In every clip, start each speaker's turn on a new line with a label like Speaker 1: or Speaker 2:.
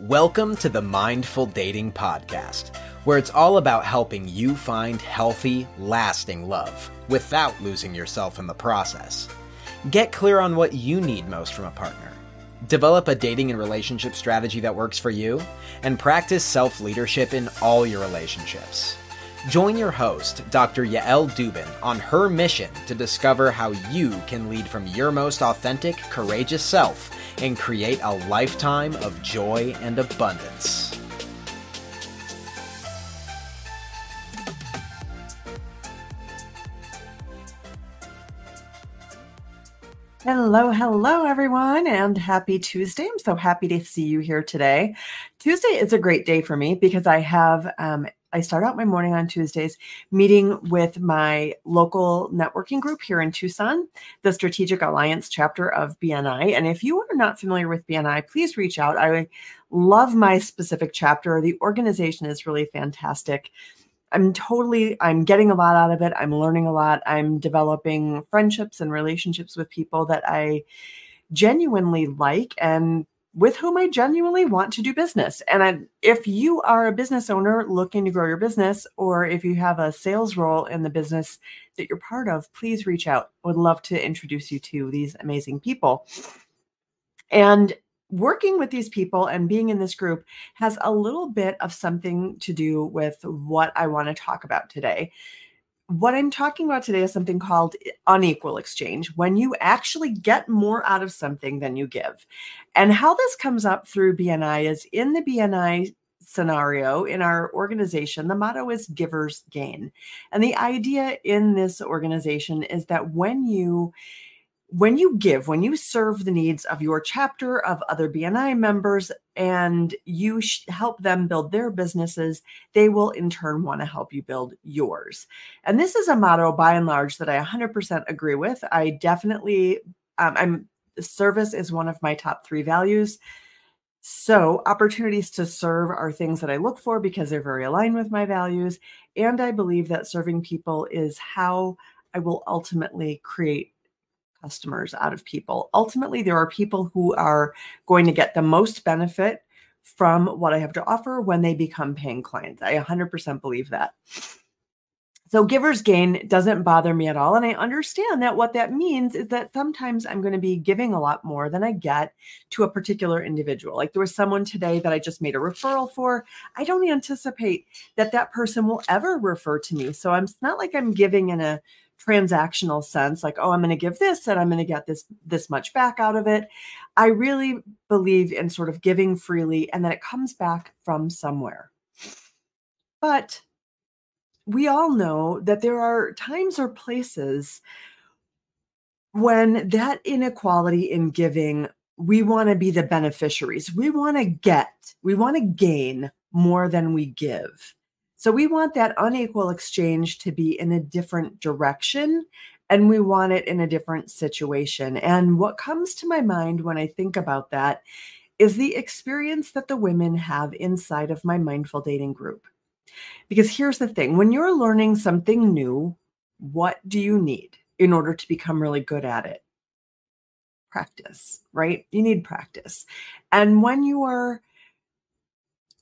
Speaker 1: Welcome to the Mindful Dating Podcast, where it's all about helping you find healthy, lasting love without losing yourself in the process. Get clear on what you need most from a partner. Develop a dating and relationship strategy that works for you, and practice self leadership in all your relationships. Join your host, Dr. Yael Dubin, on her mission to discover how you can lead from your most authentic, courageous self and create a lifetime of joy and abundance.
Speaker 2: Hello, hello, everyone, and happy Tuesday. I'm so happy to see you here today. Tuesday is a great day for me because I have um, I start out my morning on Tuesdays meeting with my local networking group here in Tucson, the Strategic Alliance chapter of BNI. And if you are not familiar with BNI, please reach out. I love my specific chapter. The organization is really fantastic. I'm totally I'm getting a lot out of it. I'm learning a lot. I'm developing friendships and relationships with people that I genuinely like and with whom I genuinely want to do business. And I, if you are a business owner looking to grow your business, or if you have a sales role in the business that you're part of, please reach out. I would love to introduce you to these amazing people. And working with these people and being in this group has a little bit of something to do with what I want to talk about today what I'm talking about today is something called unequal exchange, when you actually get more out of something than you give. And how this comes up through BNI is in the BNI scenario in our organization, the motto is givers gain. And the idea in this organization is that when you when you give, when you serve the needs of your chapter, of other BNI members, and you sh- help them build their businesses, they will in turn want to help you build yours. And this is a motto by and large that I 100% agree with. I definitely, um, I'm service is one of my top three values. So, opportunities to serve are things that I look for because they're very aligned with my values. And I believe that serving people is how I will ultimately create customers out of people. Ultimately, there are people who are going to get the most benefit from what I have to offer when they become paying clients. I 100% believe that. So, giver's gain doesn't bother me at all. And I understand that what that means is that sometimes I'm going to be giving a lot more than I get to a particular individual. Like there was someone today that I just made a referral for. I don't anticipate that that person will ever refer to me. So, I'm, it's not like I'm giving in a transactional sense like oh i'm going to give this and i'm going to get this this much back out of it. I really believe in sort of giving freely and then it comes back from somewhere. But we all know that there are times or places when that inequality in giving we want to be the beneficiaries. We want to get we want to gain more than we give so we want that unequal exchange to be in a different direction and we want it in a different situation. And what comes to my mind when I think about that is the experience that the women have inside of my mindful dating group. Because here's the thing when you're learning something new, what do you need in order to become really good at it? Practice, right? You need practice. And when you are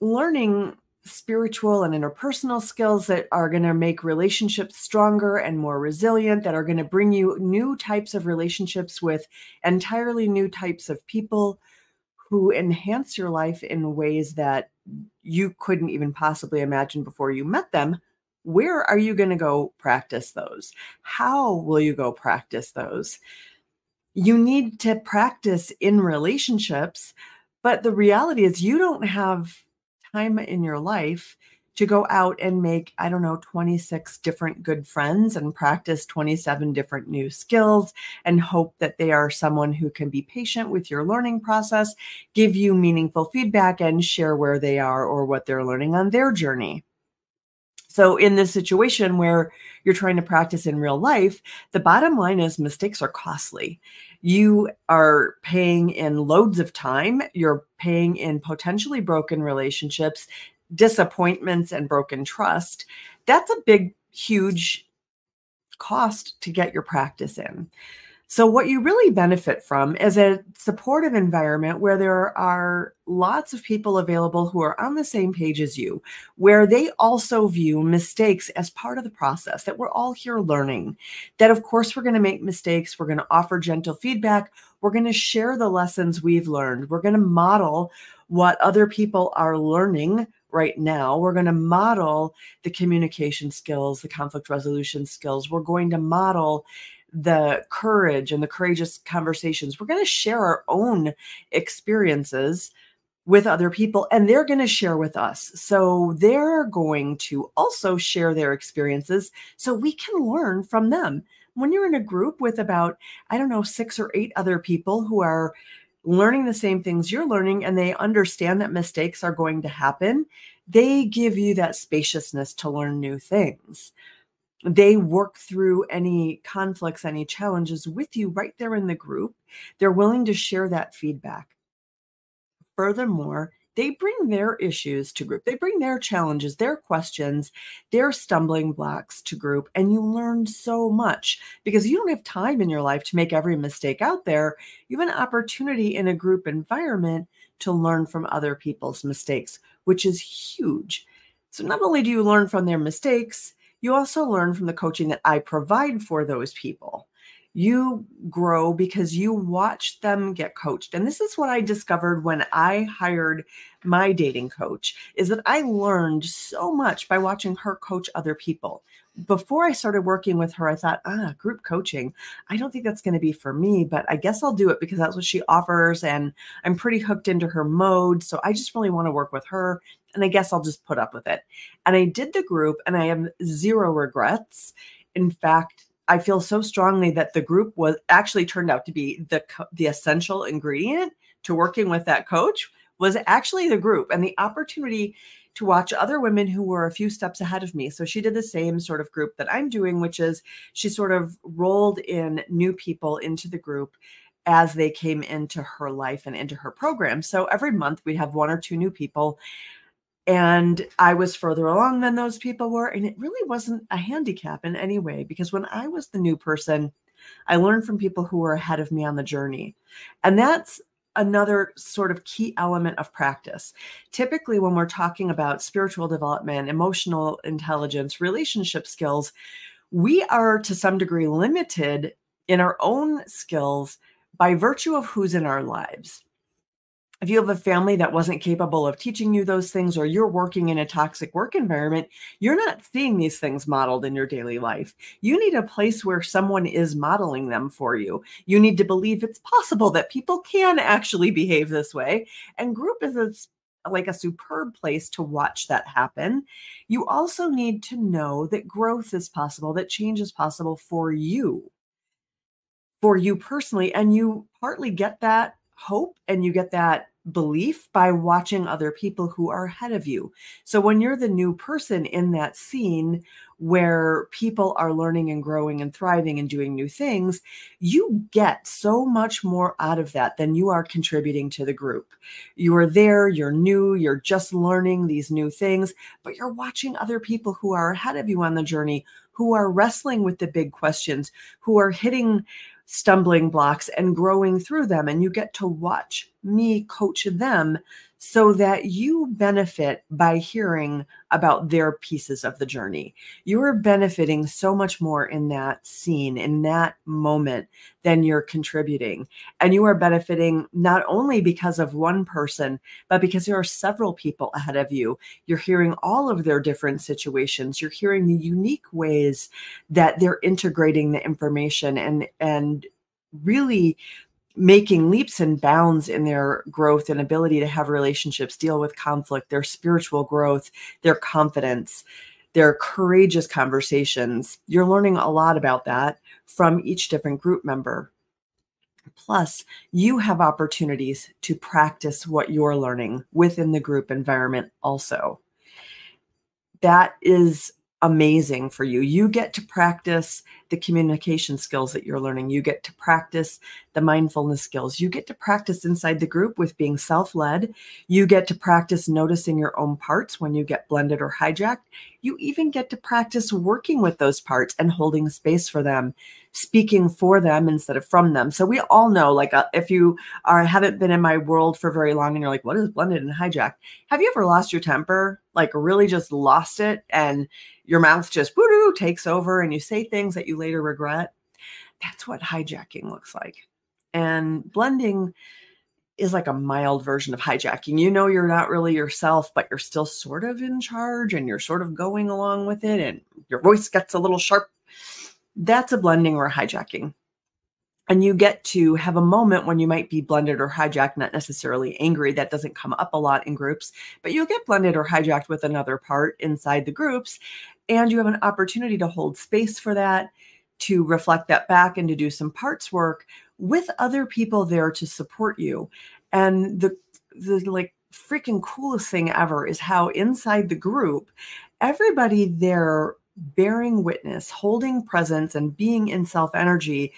Speaker 2: learning spiritual and interpersonal skills that are going to make relationships stronger and more resilient, that are going to bring you new types of relationships with entirely new types of people who enhance your life in ways that you couldn't even possibly imagine before you met them. Where are you going to go practice those? How will you go practice those? You need to practice in relationships, but the reality is you don't have time in your life to go out and make, I don't know, 26 different good friends and practice 27 different new skills and hope that they are someone who can be patient with your learning process, give you meaningful feedback, and share where they are or what they're learning on their journey. So, in this situation where you're trying to practice in real life, the bottom line is mistakes are costly you are paying in loads of time, you're paying in potentially broken relationships, disappointments, and broken trust. That's a big, huge cost to get your practice in. So, what you really benefit from is a supportive environment where there are lots of people available who are on the same page as you, where they also view mistakes as part of the process, that we're all here learning, that of course we're going to make mistakes, we're going to offer gentle feedback, we're going to share the lessons we've learned, we're going to model what other people are learning right now. We're going to model the communication skills, the conflict resolution skills. We're going to model the courage and the courageous conversations. We're going to share our own experiences with other people and they're going to share with us. So they're going to also share their experiences so we can learn from them. When you're in a group with about, I don't know, six or eight other people who are learning the same things you're learning and they understand that mistakes are going to happen, they give you that spaciousness to learn new things they work through any conflicts, any challenges with you right there in the group. They're willing to share that feedback. Furthermore, they bring their issues to group. They bring their challenges, their questions, their stumbling blocks to group. And you learn so much because you don't have time in your life to make every mistake out there. You have an opportunity in a group environment to learn from other people's mistakes, which is huge. So, not only do you learn from their mistakes, you also learn from the coaching that I provide for those people. You grow because you watch them get coached. And this is what I discovered when I hired my dating coach is that I learned so much by watching her coach other people. Before I started working with her, I thought, ah, group coaching. I don't think that's going to be for me, but I guess I'll do it because that's what she offers. And I'm pretty hooked into her mode. So I just really want to work with her and I guess I'll just put up with it. And I did the group and I have zero regrets. In fact, I feel so strongly that the group was actually turned out to be the the essential ingredient to working with that coach was actually the group and the opportunity to watch other women who were a few steps ahead of me. So she did the same sort of group that I'm doing, which is she sort of rolled in new people into the group as they came into her life and into her program. So every month we'd have one or two new people and I was further along than those people were. And it really wasn't a handicap in any way because when I was the new person, I learned from people who were ahead of me on the journey. And that's another sort of key element of practice. Typically, when we're talking about spiritual development, emotional intelligence, relationship skills, we are to some degree limited in our own skills by virtue of who's in our lives if you have a family that wasn't capable of teaching you those things or you're working in a toxic work environment you're not seeing these things modeled in your daily life you need a place where someone is modeling them for you you need to believe it's possible that people can actually behave this way and group is a like a superb place to watch that happen. You also need to know that growth is possible, that change is possible for you, for you personally. And you partly get that hope and you get that belief by watching other people who are ahead of you. So when you're the new person in that scene where people are learning and growing and thriving and doing new things, you get so much more out of that than you are contributing to the group. You are there, you're new, you're just learning these new things, but you're watching other people who are ahead of you on the journey who are wrestling with the big questions, who are hitting stumbling blocks and growing through them. And you get to watch me coach them so that you benefit by hearing about their pieces of the journey. You are benefiting so much more in that scene, in that moment, than you're contributing. And you are benefiting not only because of one person, but because there are several people ahead of you. You're hearing all of their different situations. You're hearing the unique ways that they're integrating the information and, and really making leaps and bounds in their growth and ability to have relationships, deal with conflict, their spiritual growth, their confidence, their courageous conversations. You're learning a lot about that from each different group member. Plus, you have opportunities to practice what you're learning within the group environment also. That is amazing for you. You get to practice the communication skills that you're learning. You get to practice the mindfulness skills. You get to practice inside the group with being self led. You get to practice noticing your own parts when you get blended or hijacked. You even get to practice working with those parts and holding space for them, speaking for them instead of from them. So we all know, like, uh, if you are haven't been in my world for very long and you're like, what is blended and hijacked? Have you ever lost your temper? Like, really just lost it and your mouth just takes over and you say things that you later regret? That's what hijacking looks like. And blending is like a mild version of hijacking. You know, you're not really yourself, but you're still sort of in charge and you're sort of going along with it, and your voice gets a little sharp. That's a blending or a hijacking. And you get to have a moment when you might be blended or hijacked, not necessarily angry. That doesn't come up a lot in groups, but you'll get blended or hijacked with another part inside the groups. And you have an opportunity to hold space for that, to reflect that back, and to do some parts work with other people there to support you. And the the like freaking coolest thing ever is how inside the group, everybody there bearing witness, holding presence, and being in self energy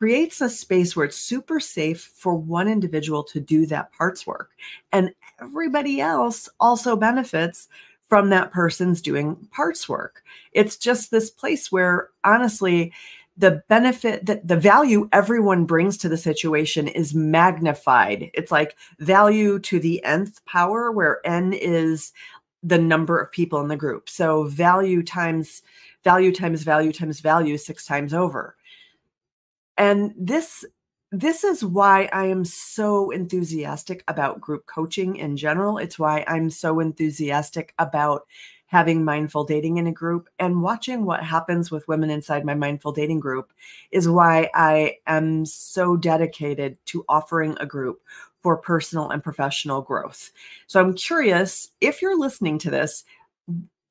Speaker 2: creates a space where it's super safe for one individual to do that parts work. And everybody else also benefits from that person's doing parts work. It's just this place where, honestly, the benefit that the value everyone brings to the situation is magnified. It's like value to the nth power, where n is the number of people in the group. So value times value times value times value six times over. And this this is why I am so enthusiastic about group coaching in general. It's why I'm so enthusiastic about having mindful dating in a group and watching what happens with women inside my mindful dating group is why I am so dedicated to offering a group for personal and professional growth. So I'm curious if you're listening to this,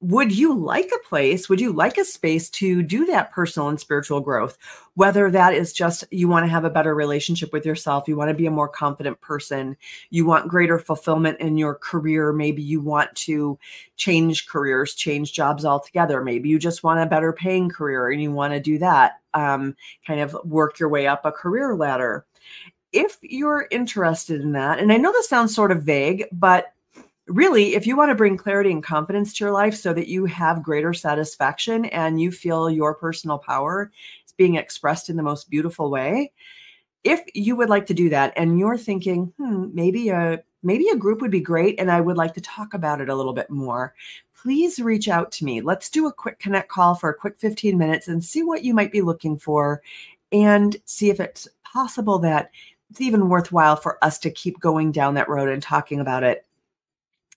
Speaker 2: would you like a place would you like a space to do that personal and spiritual growth? Whether that is just you want to have a better relationship with yourself you want to be a more confident person you want greater fulfillment in your career maybe you want to change careers change jobs altogether maybe you just want a better paying career and you want to do that um, kind of work your way up a career ladder. If you're interested in that and i know this sounds sort of vague but really, if you want to bring clarity and confidence to your life so that you have greater satisfaction and you feel your personal power is being expressed in the most beautiful way, if you would like to do that and you're thinking, hmm, maybe a maybe a group would be great and I would like to talk about it a little bit more, please reach out to me. Let's do a quick connect call for a quick 15 minutes and see what you might be looking for and see if it's possible that it's even worthwhile for us to keep going down that road and talking about it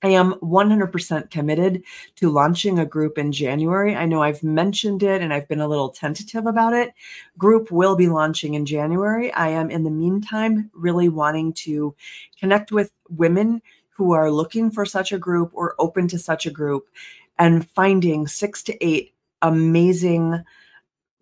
Speaker 2: I am 100% committed to launching a group in January. I know I've mentioned it and I've been a little tentative about it. Group will be launching in January. I am, in the meantime, really wanting to connect with women who are looking for such a group or open to such a group and finding six to eight amazing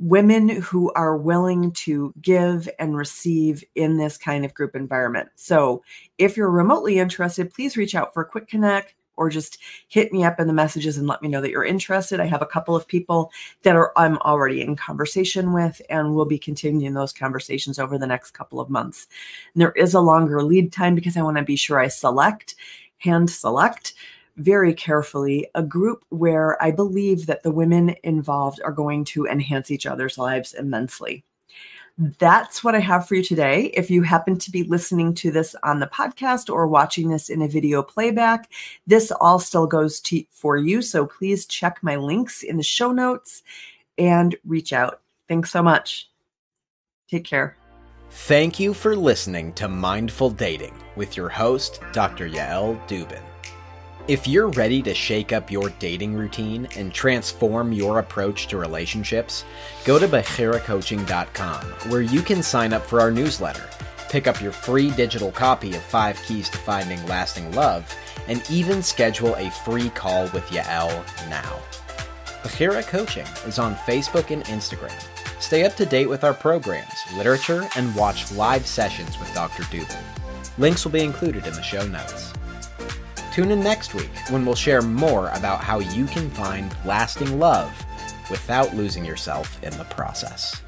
Speaker 2: women who are willing to give and receive in this kind of group environment. So, if you're remotely interested, please reach out for a quick connect or just hit me up in the messages and let me know that you're interested. I have a couple of people that are I'm already in conversation with and we'll be continuing those conversations over the next couple of months. And there is a longer lead time because I want to be sure I select hand select very carefully a group where I believe that the women involved are going to enhance each other's lives immensely. That's what I have for you today. If you happen to be listening to this on the podcast or watching this in a video playback, this all still goes to, for you. So please check my links in the show notes and reach out. Thanks so much. Take care.
Speaker 1: Thank you for listening to Mindful Dating with your host, Dr. Yael Dubin. If you're ready to shake up your dating routine and transform your approach to relationships, go to BechiraCoaching.com where you can sign up for our newsletter, pick up your free digital copy of 5 Keys to Finding Lasting Love, and even schedule a free call with Yael now. Bechira Coaching is on Facebook and Instagram. Stay up to date with our programs, literature, and watch live sessions with Dr. Dubin. Links will be included in the show notes. Tune in next week when we'll share more about how you can find lasting love without losing yourself in the process.